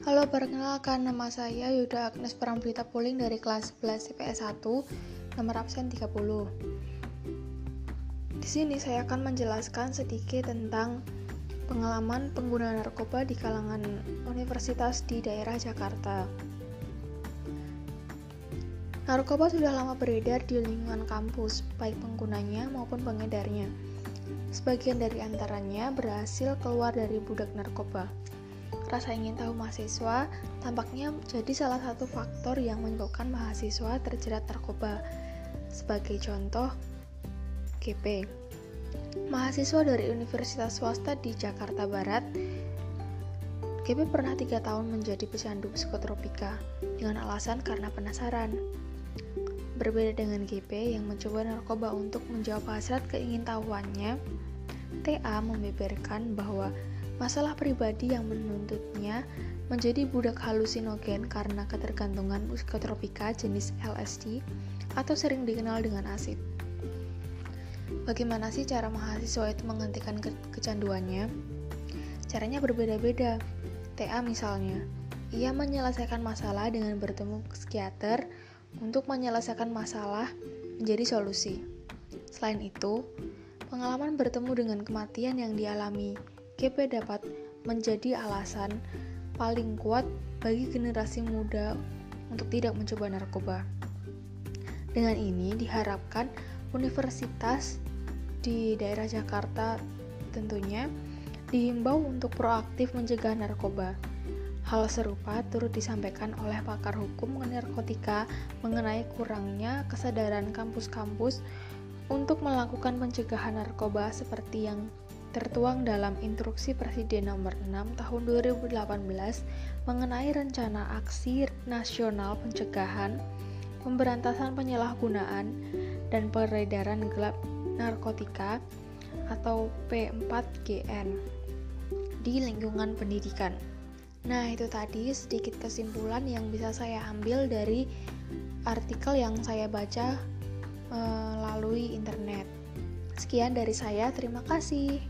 Halo, perkenalkan nama saya Yuda Agnes Prambrita Puling dari kelas 11 CPS 1, nomor absen 30. Di sini saya akan menjelaskan sedikit tentang pengalaman pengguna narkoba di kalangan universitas di daerah Jakarta. Narkoba sudah lama beredar di lingkungan kampus, baik penggunanya maupun pengedarnya. Sebagian dari antaranya berhasil keluar dari budak narkoba rasa ingin tahu mahasiswa tampaknya jadi salah satu faktor yang menyebabkan mahasiswa terjerat narkoba. Sebagai contoh, GP. Mahasiswa dari universitas swasta di Jakarta Barat, GP pernah tiga tahun menjadi pecandu psikotropika dengan alasan karena penasaran. Berbeda dengan GP yang mencoba narkoba untuk menjawab hasrat keingintahuannya, TA membeberkan bahwa Masalah pribadi yang menuntutnya menjadi budak halusinogen karena ketergantungan psikotropika jenis LSD atau sering dikenal dengan asid. Bagaimana sih cara mahasiswa itu menghentikan ke kecanduannya? Caranya berbeda-beda. TA misalnya, ia menyelesaikan masalah dengan bertemu psikiater untuk menyelesaikan masalah menjadi solusi. Selain itu, pengalaman bertemu dengan kematian yang dialami GP dapat menjadi alasan paling kuat bagi generasi muda untuk tidak mencoba narkoba. Dengan ini diharapkan universitas di daerah Jakarta tentunya dihimbau untuk proaktif mencegah narkoba. Hal serupa turut disampaikan oleh pakar hukum narkotika mengenai kurangnya kesadaran kampus-kampus untuk melakukan pencegahan narkoba seperti yang tertuang dalam Instruksi Presiden Nomor 6 Tahun 2018 mengenai Rencana Aksi Nasional Pencegahan, Pemberantasan Penyalahgunaan, dan Peredaran Gelap Narkotika atau P4GN di lingkungan pendidikan. Nah, itu tadi sedikit kesimpulan yang bisa saya ambil dari artikel yang saya baca melalui internet. Sekian dari saya, terima kasih.